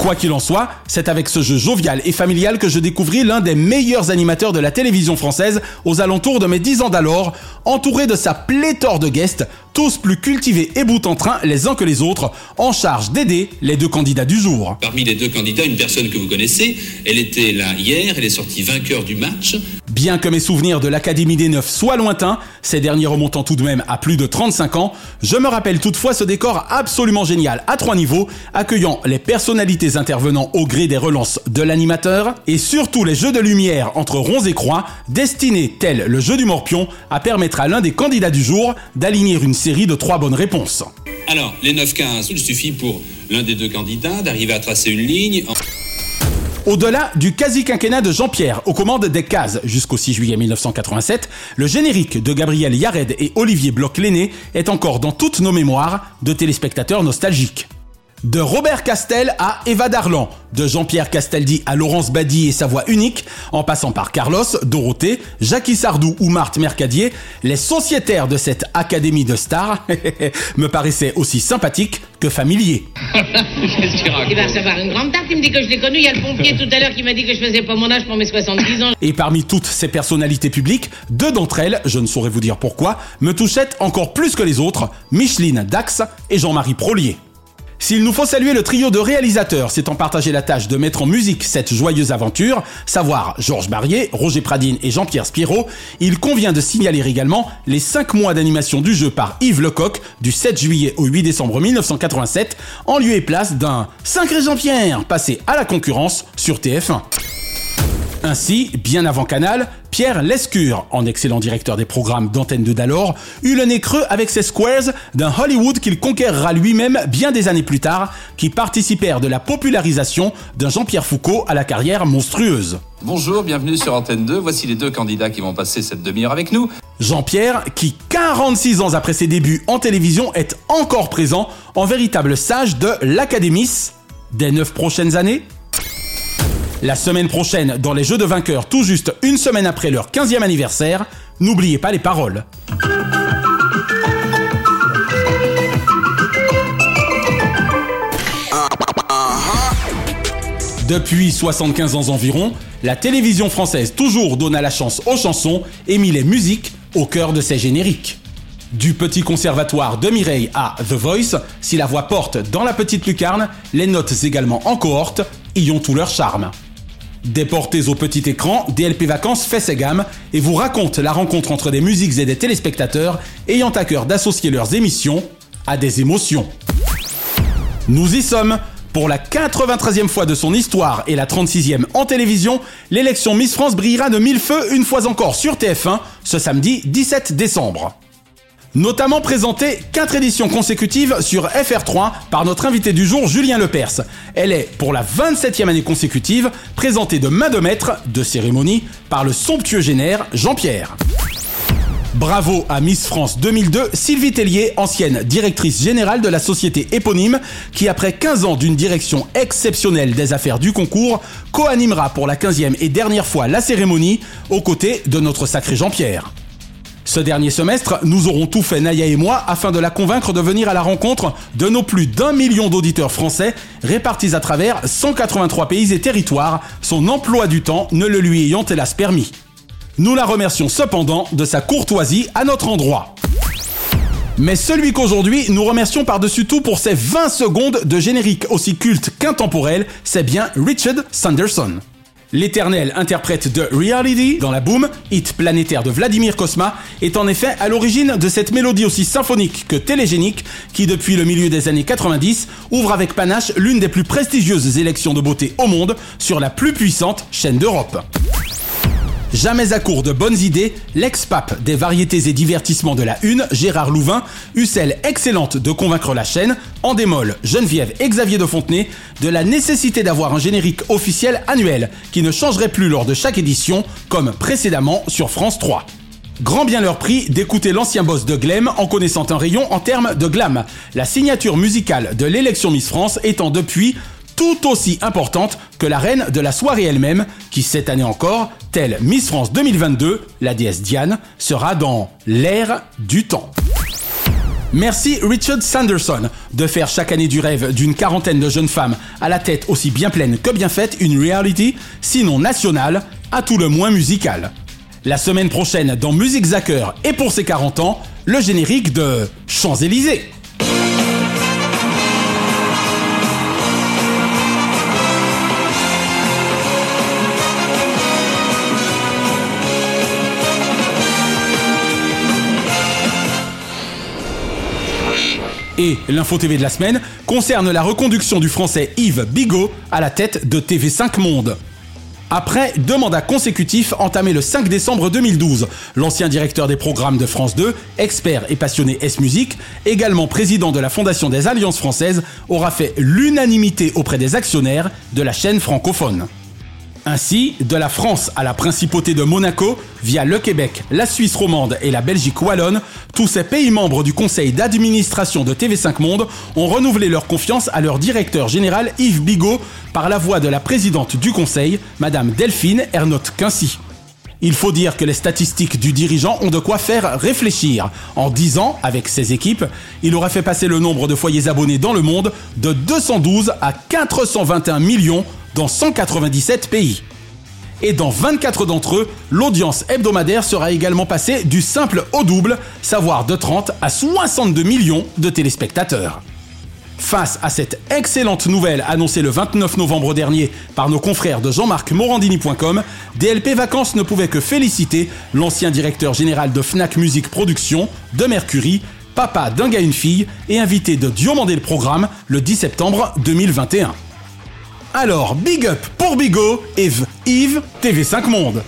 Quoi qu'il en soit, c'est avec ce jeu jovial et familial que je découvris l'un des meilleurs animateurs de la télévision française aux alentours de mes 10 ans d'alors, entouré de sa pléthore de guests, tous plus cultivés et bout en train les uns que les autres, en charge d'aider les deux candidats du jour. Parmi les deux candidats, une personne que vous connaissez, elle était là hier, elle est sortie vainqueur du match. Bien que mes souvenirs de l'Académie des Neufs soient lointains, ces derniers remontant tout de même à plus de 35 ans, je me rappelle toutefois ce décor absolument génial à trois niveaux, accueillant les personnalités intervenant au gré des relances de l'animateur, et surtout les jeux de lumière entre ronds et croix, destinés, tel le jeu du morpion, à permettre à l'un des candidats du jour d'aligner une série de trois bonnes réponses. Alors, les 9-15, il suffit pour l'un des deux candidats d'arriver à tracer une ligne. en- Au-delà du quasi-quinquennat de Jean-Pierre aux commandes des cases jusqu'au 6 juillet 1987, le générique de Gabriel Yared et Olivier Bloch-Léné est encore dans toutes nos mémoires de téléspectateurs nostalgiques. De Robert Castel à Eva Darlan, de Jean-Pierre Castaldi à Laurence Badi et sa voix unique, en passant par Carlos, Dorothée, Jackie Sardou ou Marthe Mercadier, les sociétaires de cette académie de stars me paraissaient aussi sympathiques que familiers. Qu'est-ce qu'il Il va recevoir une grande tarte, il me dit que je l'ai connu. Il y a le pompier tout à l'heure qui m'a dit que je faisais pas mon âge pour mes 70 ans. Et parmi toutes ces personnalités publiques, deux d'entre elles, je ne saurais vous dire pourquoi, me touchaient encore plus que les autres, Micheline Dax et Jean-Marie Prolier. S'il nous faut saluer le trio de réalisateurs s'étant partagé la tâche de mettre en musique cette joyeuse aventure, savoir Georges Barrier, Roger Pradine et Jean-Pierre Spiro, il convient de signaler également les 5 mois d'animation du jeu par Yves Lecoq du 7 juillet au 8 décembre 1987, en lieu et place d'un Sacré Jean-Pierre passé à la concurrence sur TF1. Ainsi, bien avant Canal, Pierre Lescure, en excellent directeur des programmes d'antenne de d'alors, eut le nez creux avec ses squares d'un Hollywood qu'il conquérera lui-même bien des années plus tard, qui participèrent de la popularisation d'un Jean-Pierre Foucault à la carrière monstrueuse. Bonjour, bienvenue sur Antenne 2. Voici les deux candidats qui vont passer cette demi-heure avec nous. Jean-Pierre, qui 46 ans après ses débuts en télévision est encore présent en véritable sage de l'Académie des neuf prochaines années la semaine prochaine, dans les Jeux de vainqueurs, tout juste une semaine après leur 15e anniversaire, n'oubliez pas les paroles. Depuis 75 ans environ, la télévision française toujours donna la chance aux chansons et mit les musiques au cœur de ses génériques. Du petit conservatoire de Mireille à The Voice, si la voix porte dans la petite lucarne, les notes également en cohorte y ont tout leur charme. Déportés au petit écran, DLP Vacances fait ses gammes et vous raconte la rencontre entre des musiques et des téléspectateurs ayant à cœur d'associer leurs émissions à des émotions. Nous y sommes pour la 93e fois de son histoire et la 36e en télévision, l'élection Miss France brillera de mille feux une fois encore sur TF1 ce samedi 17 décembre notamment présenté 4 éditions consécutives sur FR3 par notre invité du jour Julien Lepers. Elle est, pour la 27e année consécutive, présentée de main de maître de cérémonie par le somptueux génère Jean-Pierre. Bravo à Miss France 2002, Sylvie Tellier, ancienne directrice générale de la société éponyme, qui après 15 ans d'une direction exceptionnelle des affaires du concours, co-animera pour la 15e et dernière fois la cérémonie aux côtés de notre sacré Jean-Pierre. Ce dernier semestre, nous aurons tout fait, Naya et moi, afin de la convaincre de venir à la rencontre de nos plus d'un million d'auditeurs français répartis à travers 183 pays et territoires, son emploi du temps ne le lui ayant hélas permis. Nous la remercions cependant de sa courtoisie à notre endroit. Mais celui qu'aujourd'hui nous remercions par-dessus tout pour ses 20 secondes de générique aussi culte qu'intemporel, c'est bien Richard Sanderson. L'éternel interprète de Reality dans la Boom, hit planétaire de Vladimir Kosma, est en effet à l'origine de cette mélodie aussi symphonique que télégénique qui, depuis le milieu des années 90, ouvre avec panache l'une des plus prestigieuses élections de beauté au monde sur la plus puissante chaîne d'Europe. Jamais à court de bonnes idées, l'ex-pape des variétés et divertissements de la Une, Gérard Louvain, eut celle excellente de convaincre la chaîne, en démol Geneviève et Xavier de Fontenay, de la nécessité d'avoir un générique officiel annuel qui ne changerait plus lors de chaque édition, comme précédemment sur France 3. Grand bien leur prix d'écouter l'ancien boss de Glem en connaissant un rayon en termes de glam, la signature musicale de l'élection Miss France étant depuis tout aussi importante que la reine de la soirée elle-même, qui cette année encore, telle Miss France 2022, la déesse Diane, sera dans l'ère du temps. Merci Richard Sanderson de faire chaque année du rêve d'une quarantaine de jeunes femmes à la tête aussi bien pleine que bien faite une reality, sinon nationale, à tout le moins musicale. La semaine prochaine dans Music Zacker et pour ses 40 ans, le générique de Champs-Élysées. Et l'info TV de la semaine concerne la reconduction du français Yves Bigot à la tête de TV5 Monde. Après deux mandats consécutifs entamés le 5 décembre 2012, l'ancien directeur des programmes de France 2, expert et passionné S-Musique, également président de la Fondation des Alliances françaises, aura fait l'unanimité auprès des actionnaires de la chaîne francophone. Ainsi, de la France à la principauté de Monaco, via le Québec, la Suisse romande et la Belgique wallonne, tous ces pays membres du conseil d'administration de TV5 Monde ont renouvelé leur confiance à leur directeur général Yves Bigot par la voix de la présidente du conseil, Madame Delphine Ernotte Quincy. Il faut dire que les statistiques du dirigeant ont de quoi faire réfléchir. En 10 ans, avec ses équipes, il aurait fait passer le nombre de foyers abonnés dans le monde de 212 à 421 millions dans 197 pays. Et dans 24 d'entre eux, l'audience hebdomadaire sera également passée du simple au double, savoir de 30 à 62 millions de téléspectateurs. Face à cette excellente nouvelle annoncée le 29 novembre dernier par nos confrères de Jean-Marc Morandini.com, DLP Vacances ne pouvait que féliciter l'ancien directeur général de Fnac Music Production, de Mercury, papa d'un gars une fille et invité de Diomandé le programme le 10 septembre 2021. Alors, big up pour Bigot, Eve, Yves, TV5 Monde.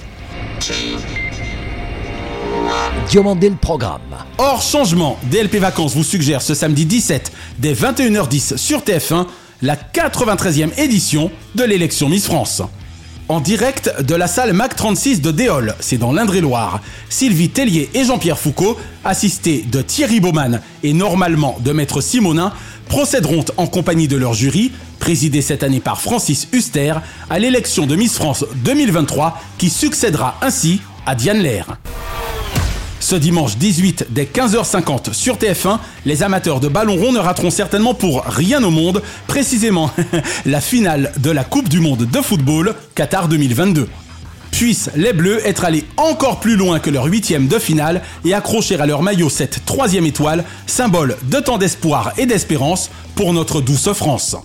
Diomandé le programme. Hors changement, DLP Vacances vous suggère ce samedi 17 dès 21h10 sur TF1 la 93e édition de l'élection Miss France. En direct de la salle Mac 36 de Déol, c'est dans l'Indre-et-Loire. Sylvie Tellier et Jean-Pierre Foucault, assistés de Thierry Baumann et normalement de Maître Simonin, procéderont en compagnie de leur jury, présidé cette année par Francis Huster, à l'élection de Miss France 2023 qui succédera ainsi à Diane Lair. Ce dimanche 18 dès 15h50 sur TF1, les amateurs de ballon rond ne rateront certainement pour rien au monde, précisément la finale de la Coupe du Monde de football Qatar 2022. Puissent les Bleus être allés encore plus loin que leur huitième de finale et accrocher à leur maillot cette troisième étoile, symbole de tant d'espoir et d'espérance pour notre douce France.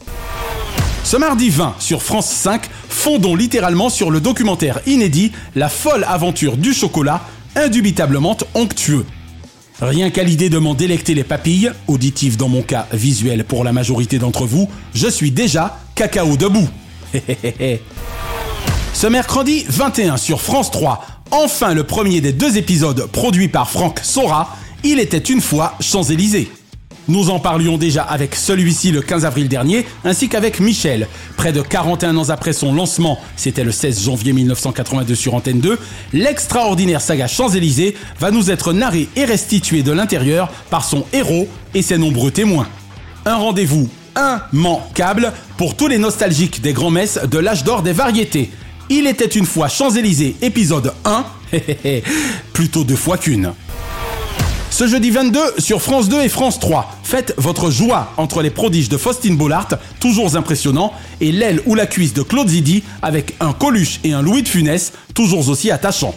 Ce mardi 20 sur France 5, fondons littéralement sur le documentaire inédit La folle aventure du chocolat indubitablement onctueux. Rien qu'à l'idée de m'en délecter les papilles, auditif dans mon cas, visuel pour la majorité d'entre vous, je suis déjà cacao debout. Ce mercredi 21 sur France 3, enfin le premier des deux épisodes produits par Franck Sora, il était une fois Champs-Élysées. Nous en parlions déjà avec celui-ci le 15 avril dernier, ainsi qu'avec Michel. Près de 41 ans après son lancement, c'était le 16 janvier 1982 sur Antenne 2, l'extraordinaire saga Champs-Élysées va nous être narré et restitué de l'intérieur par son héros et ses nombreux témoins. Un rendez-vous immanquable pour tous les nostalgiques des grands-messes de l'âge d'or des variétés. Il était une fois Champs-Élysées, épisode 1, plutôt deux fois qu'une. Ce jeudi 22 sur France 2 et France 3, faites votre joie entre les prodiges de Faustine Bollard, toujours impressionnants, et l'aile ou la cuisse de Claude Zidi avec un Coluche et un Louis de Funès, toujours aussi attachants.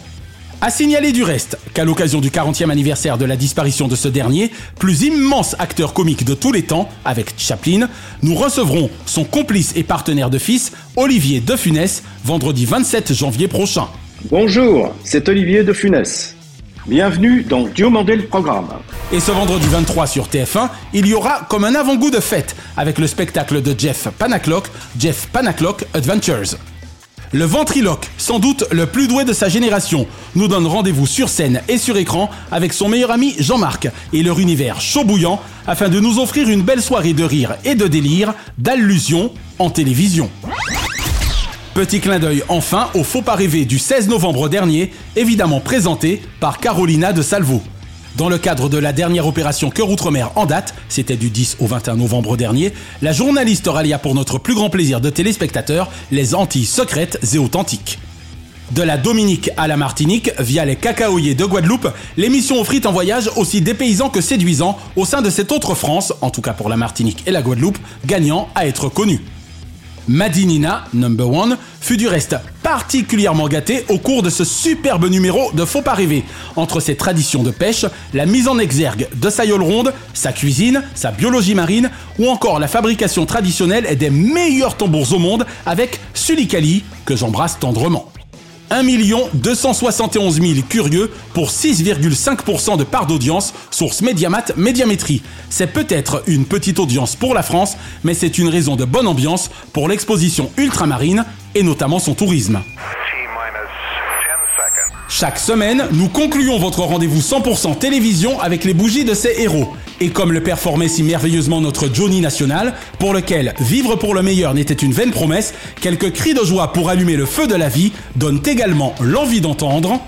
À signaler du reste qu'à l'occasion du 40e anniversaire de la disparition de ce dernier, plus immense acteur comique de tous les temps, avec Chaplin, nous recevrons son complice et partenaire de fils, Olivier De Funès, vendredi 27 janvier prochain. Bonjour, c'est Olivier De Funès. Bienvenue dans Diomandé le programme. Et ce vendredi 23 sur TF1, il y aura comme un avant-goût de fête avec le spectacle de Jeff Panaclock, Jeff Panaclock Adventures. Le ventriloque, sans doute le plus doué de sa génération, nous donne rendez-vous sur scène et sur écran avec son meilleur ami Jean-Marc et leur univers chaud bouillant afin de nous offrir une belle soirée de rire et de délire, d'allusion en télévision. Petit clin d'œil enfin au faux pas rêvé du 16 novembre dernier, évidemment présenté par Carolina de Salvo. Dans le cadre de la dernière opération Cœur Outre-mer en date, c'était du 10 au 21 novembre dernier, la journaliste rallia pour notre plus grand plaisir de téléspectateurs les Antilles secrètes et authentiques. De la Dominique à la Martinique, via les cacaoyers de Guadeloupe, l'émission offrit un voyage aussi dépaysant que séduisant au sein de cette autre France, en tout cas pour la Martinique et la Guadeloupe, gagnant à être connue. Madinina, number one, fut du reste particulièrement gâté au cours de ce superbe numéro de Faux pas rêver, entre ses traditions de pêche, la mise en exergue de sa yole ronde, sa cuisine, sa biologie marine, ou encore la fabrication traditionnelle des meilleurs tambours au monde avec Sulikali, que j'embrasse tendrement. 1 271 000 curieux pour 6,5% de part d'audience, source Mediamat Médiamétrie. C'est peut-être une petite audience pour la France, mais c'est une raison de bonne ambiance pour l'exposition ultramarine et notamment son tourisme. Chaque semaine, nous concluons votre rendez-vous 100% télévision avec les bougies de ces héros. Et comme le performait si merveilleusement notre Johnny National, pour lequel vivre pour le meilleur n'était une vaine promesse, quelques cris de joie pour allumer le feu de la vie donnent également l'envie d'entendre.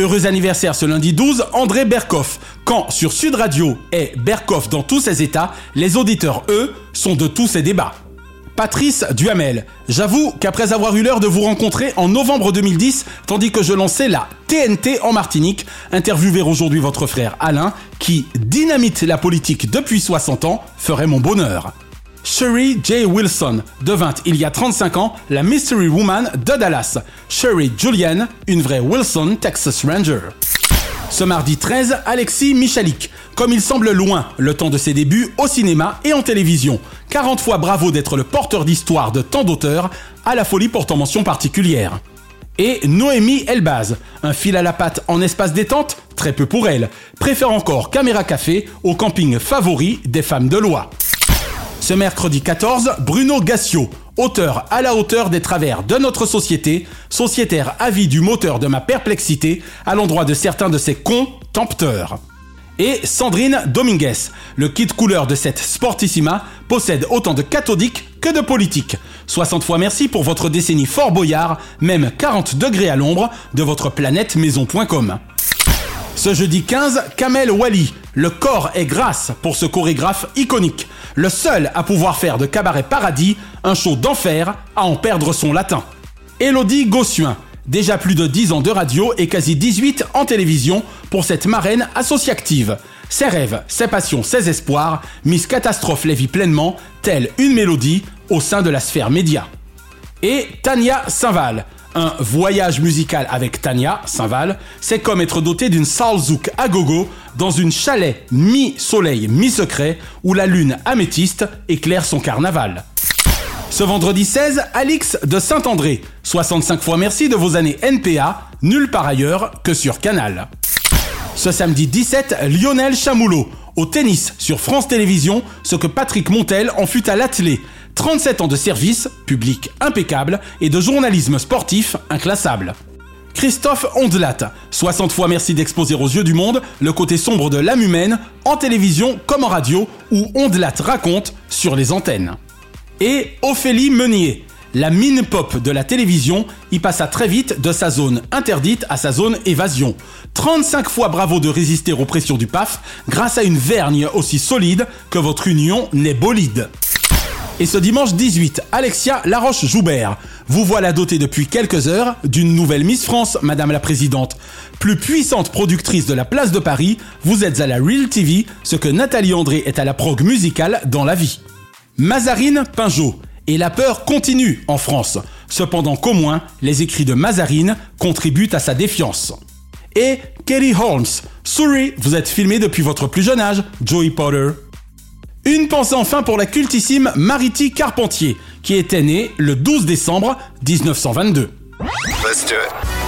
Heureux anniversaire ce lundi 12, André Berkoff. Quand sur Sud Radio est Berkoff dans tous ses états, les auditeurs, eux, sont de tous ces débats. Patrice Duhamel. J'avoue qu'après avoir eu l'heure de vous rencontrer en novembre 2010, tandis que je lançais la TNT en Martinique, interviewer aujourd'hui votre frère Alain, qui dynamite la politique depuis 60 ans, ferait mon bonheur. Sherry J. Wilson devint il y a 35 ans la Mystery Woman de Dallas. Sherry Julian, une vraie Wilson Texas Ranger. Ce mardi 13, Alexis Michalik. Comme il semble loin le temps de ses débuts au cinéma et en télévision, 40 fois bravo d'être le porteur d'histoire de tant d'auteurs, à la folie portant mention particulière. Et Noémie Elbaz, un fil à la patte en espace détente, très peu pour elle, préfère encore Caméra Café au camping favori des femmes de loi. Ce mercredi 14, Bruno Gassio, auteur à la hauteur des travers de notre société, sociétaire avis du moteur de ma perplexité à l'endroit de certains de ses contempteurs. Et Sandrine Dominguez, le kit couleur de cette Sportissima, possède autant de cathodiques que de politiques. 60 fois merci pour votre décennie fort boyard, même 40 degrés à l'ombre de votre planète maison.com. Ce jeudi 15, Kamel Wally, le corps est grâce pour ce chorégraphe iconique, le seul à pouvoir faire de Cabaret Paradis un show d'enfer à en perdre son latin. Elodie Gossuin, déjà plus de 10 ans de radio et quasi 18 en télévision pour cette marraine associative. Ses rêves, ses passions, ses espoirs, Miss Catastrophe les vit pleinement, telle une mélodie au sein de la sphère média. Et Tania Saint-Val, un voyage musical avec Tania Saint-Val, c'est comme être doté d'une salzouk à gogo dans une chalet mi-soleil, mi-secret où la lune améthyste éclaire son carnaval. Ce vendredi 16, Alix de Saint-André. 65 fois merci de vos années NPA, nulle part ailleurs que sur Canal. Ce samedi 17, Lionel Chamoulot. Au tennis sur France Télévisions, ce que Patrick Montel en fut à l'athlé. 37 ans de service, public impeccable, et de journalisme sportif inclassable. Christophe Ondelat, 60 fois merci d'exposer aux yeux du monde le côté sombre de l'âme humaine, en télévision comme en radio, où Ondelat raconte sur les antennes. Et Ophélie Meunier, la mine pop de la télévision, y passa très vite de sa zone interdite à sa zone évasion. 35 fois bravo de résister aux pressions du PAF grâce à une vergne aussi solide que votre union n'est bolide. Et ce dimanche 18, Alexia Laroche-Joubert. Vous voilà dotée depuis quelques heures d'une nouvelle Miss France, Madame la Présidente. Plus puissante productrice de la place de Paris, vous êtes à la Real TV, ce que Nathalie André est à la prog musicale dans la vie. Mazarine Pinjot. Et la peur continue en France. Cependant qu'au moins, les écrits de Mazarine contribuent à sa défiance. Et Kelly Holmes. Sorry, vous êtes filmé depuis votre plus jeune âge, Joey Potter. Une pensée enfin pour la cultissime Marity Carpentier, qui était née le 12 décembre 1922. Let's do it.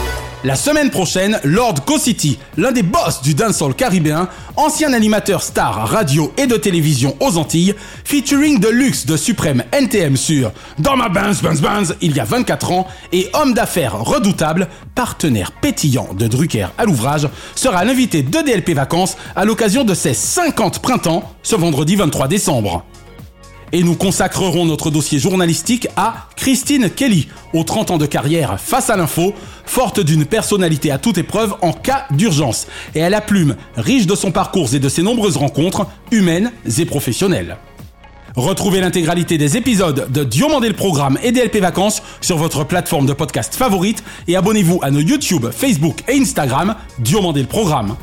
La semaine prochaine, Lord City, l'un des boss du dancehall caribéen, ancien animateur star radio et de télévision aux Antilles, featuring de luxe de suprême NTM sur Dans ma Benz Benz il y a 24 ans et homme d'affaires redoutable, partenaire pétillant de Drucker à l'ouvrage, sera l'invité de DLP Vacances à l'occasion de ses 50 printemps ce vendredi 23 décembre. Et nous consacrerons notre dossier journalistique à Christine Kelly, aux 30 ans de carrière face à l'info, forte d'une personnalité à toute épreuve en cas d'urgence, et à la plume riche de son parcours et de ses nombreuses rencontres, humaines et professionnelles. Retrouvez l'intégralité des épisodes de Diomandé le Programme et DLP Vacances sur votre plateforme de podcast favorite et abonnez-vous à nos YouTube, Facebook et Instagram Diomandé le Programme.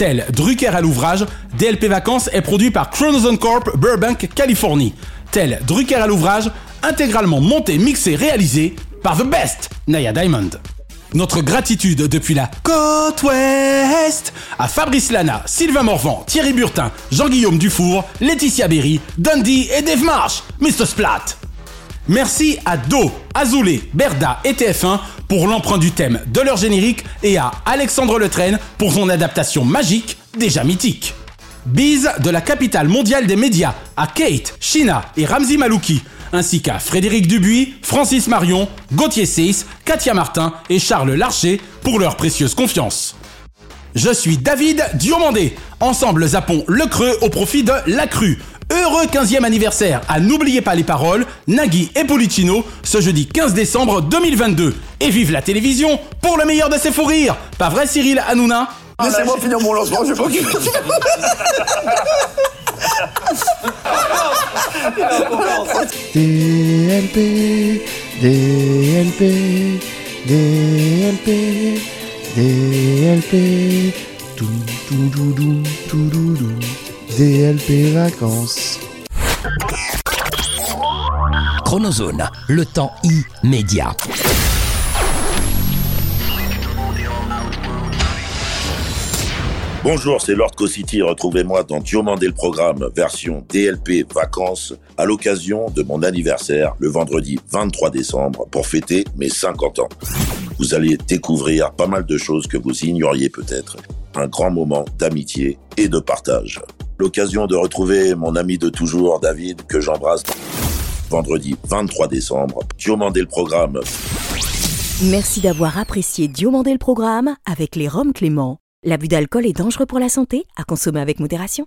Tel Drucker à l'ouvrage, DLP Vacances est produit par Chronozone Corp Burbank, Californie. Tel Drucker à l'ouvrage, intégralement monté, mixé, réalisé par The Best, Naya Diamond. Notre gratitude depuis la côte ouest à Fabrice Lana, Sylvain Morvan, Thierry Burtin, Jean-Guillaume Dufour, Laetitia Berry, Dundee et Dave Marsh, Mr. Splat. Merci à Do, Azoulay, Berda et TF1 pour l'emprunt du thème de leur générique et à Alexandre Letraine pour son adaptation magique, déjà mythique. Bise de la capitale mondiale des médias à Kate, Shina et Ramzi Malouki, ainsi qu'à Frédéric Dubuis, Francis Marion, Gauthier Seyss, Katia Martin et Charles Larcher pour leur précieuse confiance. Je suis David Diomandé. Ensemble, zappons le creux au profit de la crue. Heureux 15e anniversaire à N'oubliez pas les paroles, Nagui et Policino, ce jeudi 15 décembre 2022. Et vive la télévision pour le meilleur de ses fous rires. Pas vrai Cyril Hanouna? Laissez-moi finir mon lancement, je qui. DLP, DLP, DLP, DLP, tout, tout, tout, tout, tout, tout, tout, DLP vacances. Chronozone, le temps immédiat. Bonjour, c'est Lord Co-City. Retrouvez-moi dans Diomandé le programme, version DLP vacances, à l'occasion de mon anniversaire, le vendredi 23 décembre, pour fêter mes 50 ans. Vous allez découvrir pas mal de choses que vous ignoriez peut-être. Un grand moment d'amitié et de partage. L'occasion de retrouver mon ami de toujours, David, que j'embrasse. Vendredi 23 décembre, Diomandé le programme. Merci d'avoir apprécié Diomandé le programme avec les Roms Clément. L'abus d'alcool est dangereux pour la santé, à consommer avec modération.